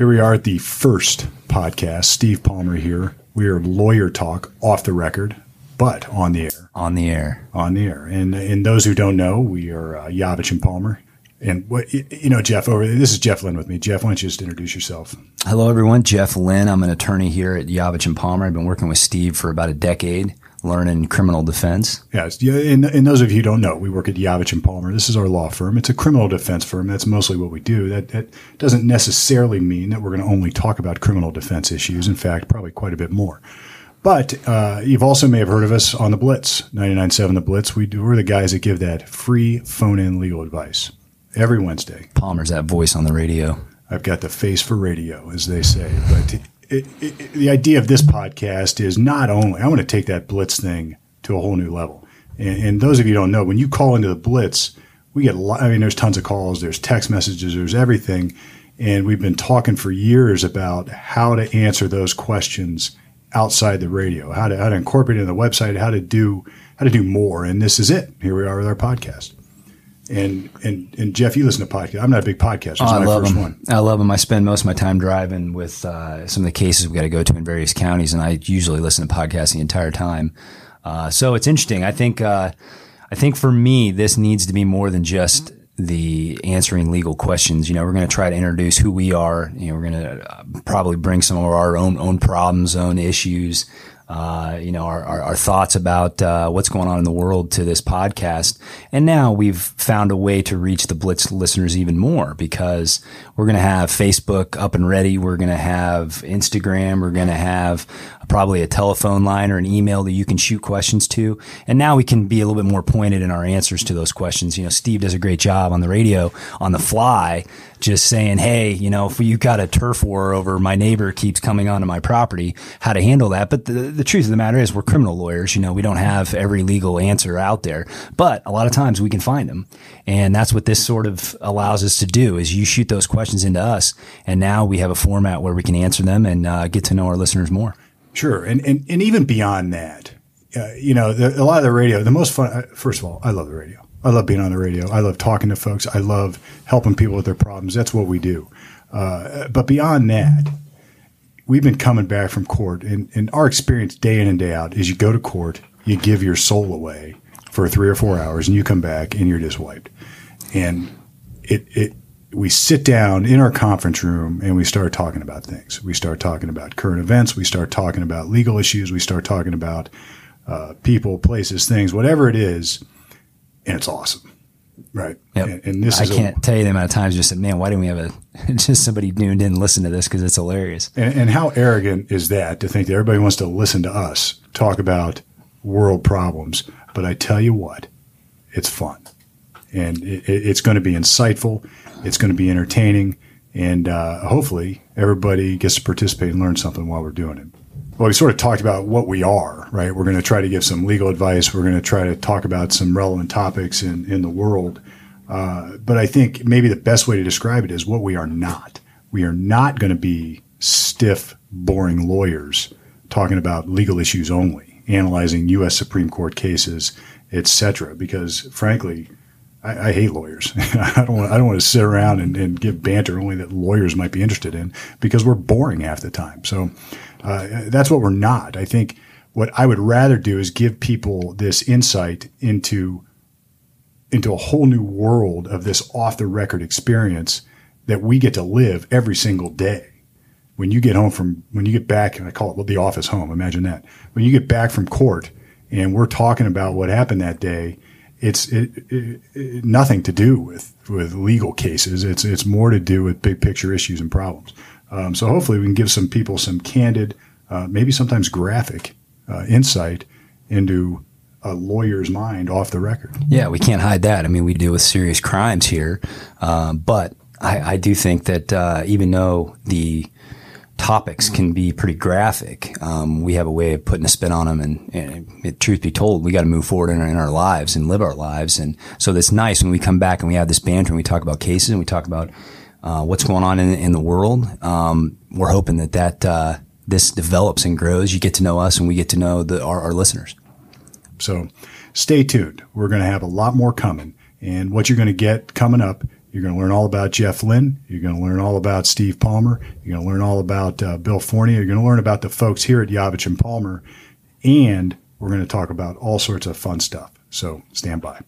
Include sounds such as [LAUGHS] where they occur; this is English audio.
Here we are at the first podcast. Steve Palmer here. We are lawyer talk off the record, but on the air. On the air. On the air. And and those who don't know, we are uh, Yavitch and Palmer. And what you know, Jeff. Over this is Jeff Lynn with me. Jeff, why don't you just introduce yourself? Hello, everyone. Jeff Lynn. I'm an attorney here at Yavitch and Palmer. I've been working with Steve for about a decade learning criminal defense. Yes. Yeah, and, and those of you who don't know, we work at Yavitch and Palmer. This is our law firm. It's a criminal defense firm. That's mostly what we do. That, that doesn't necessarily mean that we're going to only talk about criminal defense issues. In fact, probably quite a bit more. But uh, you've also may have heard of us on the Blitz, 99.7 The Blitz. We do, we're the guys that give that free phone-in legal advice every Wednesday. Palmer's that voice on the radio. I've got the face for radio, as they say. But it, the idea of this podcast is not only I want to take that Blitz thing to a whole new level. And, and those of you don't know, when you call into the Blitz, we get lot. I mean, there's tons of calls, there's text messages, there's everything, and we've been talking for years about how to answer those questions outside the radio, how to how to incorporate it in the website, how to do how to do more. And this is it. Here we are with our podcast. And and and Jeff, you listen to podcasts. I'm not a big podcaster. Oh, I love them. One. I love them. I spend most of my time driving with uh, some of the cases we got to go to in various counties, and I usually listen to podcasts the entire time. Uh, so it's interesting. I think uh, I think for me, this needs to be more than just the answering legal questions. You know, we're going to try to introduce who we are. You know, we're going to uh, probably bring some of our own own problems, own issues uh, you know, our, our, our thoughts about uh, what's going on in the world to this podcast. And now we've found a way to reach the Blitz listeners even more because we're going to have Facebook up and ready. We're going to have Instagram. We're going to have probably a telephone line or an email that you can shoot questions to. And now we can be a little bit more pointed in our answers to those questions. You know, Steve does a great job on the radio on the fly, just saying, Hey, you know, if you've got a turf war over my neighbor keeps coming onto my property, how to handle that. But the, the truth of the matter is we're criminal lawyers. You know, we don't have every legal answer out there, but a lot of times we can find them. And that's what this sort of allows us to do is you shoot those questions into us. And now we have a format where we can answer them and uh, get to know our listeners more. Sure, and and, and even beyond that, uh, you know, the, a lot of the radio. The most fun. Uh, first of all, I love the radio. I love being on the radio. I love talking to folks. I love helping people with their problems. That's what we do. Uh, but beyond that, we've been coming back from court, and, and our experience day in and day out is you go to court, you give your soul away for three or four hours, and you come back and you're just wiped. And it it we sit down in our conference room and we start talking about things. We start talking about current events. We start talking about legal issues. We start talking about uh, people, places, things, whatever it is, and it's awesome, right? Yep. And, and this I can't a, tell you the amount of times you said, "Man, why didn't we have a [LAUGHS] just somebody and didn't listen to this because it's hilarious." And, and how arrogant is that to think that everybody wants to listen to us talk about world problems? But I tell you what, it's fun and it, it's going to be insightful. It's going to be entertaining, and uh, hopefully everybody gets to participate and learn something while we're doing it. Well, we sort of talked about what we are, right? We're going to try to give some legal advice. We're going to try to talk about some relevant topics in, in the world. Uh, but I think maybe the best way to describe it is what we are not. We are not going to be stiff, boring lawyers talking about legal issues only, analyzing U.S. Supreme Court cases, etc. Because frankly, I, I hate lawyers. [LAUGHS] I don't want, I don't want to sit around and, and, give banter only that lawyers might be interested in because we're boring half the time. So uh, that's what we're not. I think what I would rather do is give people this insight into into a whole new world of this off the record experience that we get to live every single day. When you get home from when you get back, and I call it the office home. Imagine that when you get back from court and we're talking about what happened that day it's it, it, it, nothing to do with with legal cases. It's it's more to do with big picture issues and problems. Um, so hopefully we can give some people some candid, uh, maybe sometimes graphic uh, insight into a lawyer's mind off the record. Yeah, we can't hide that. I mean, we deal with serious crimes here, uh, but I, I, do think that uh, even though the topics can be pretty graphic. Um, we have a way of putting a spin on them, and, and it, truth be told, we got to move forward in our, in our, lives and live our lives. And so it's nice when we come back and we have this banter and we talk about cases and we talk about uh, what's going on in, in the world. Um, we're hoping that that uh, this develops and grows. You get to know us, and we get to know the, our, our listeners. So stay tuned. We're going to have a lot more coming, and what you're going to get coming up You're going to learn all about Jeff Lynn. You're going to learn all about Steve Palmer. You're going to learn all about uh, Bill Fornia. You're going to learn about the folks here at Yavitch and Palmer. And we're going to talk about all sorts of fun stuff. So stand by.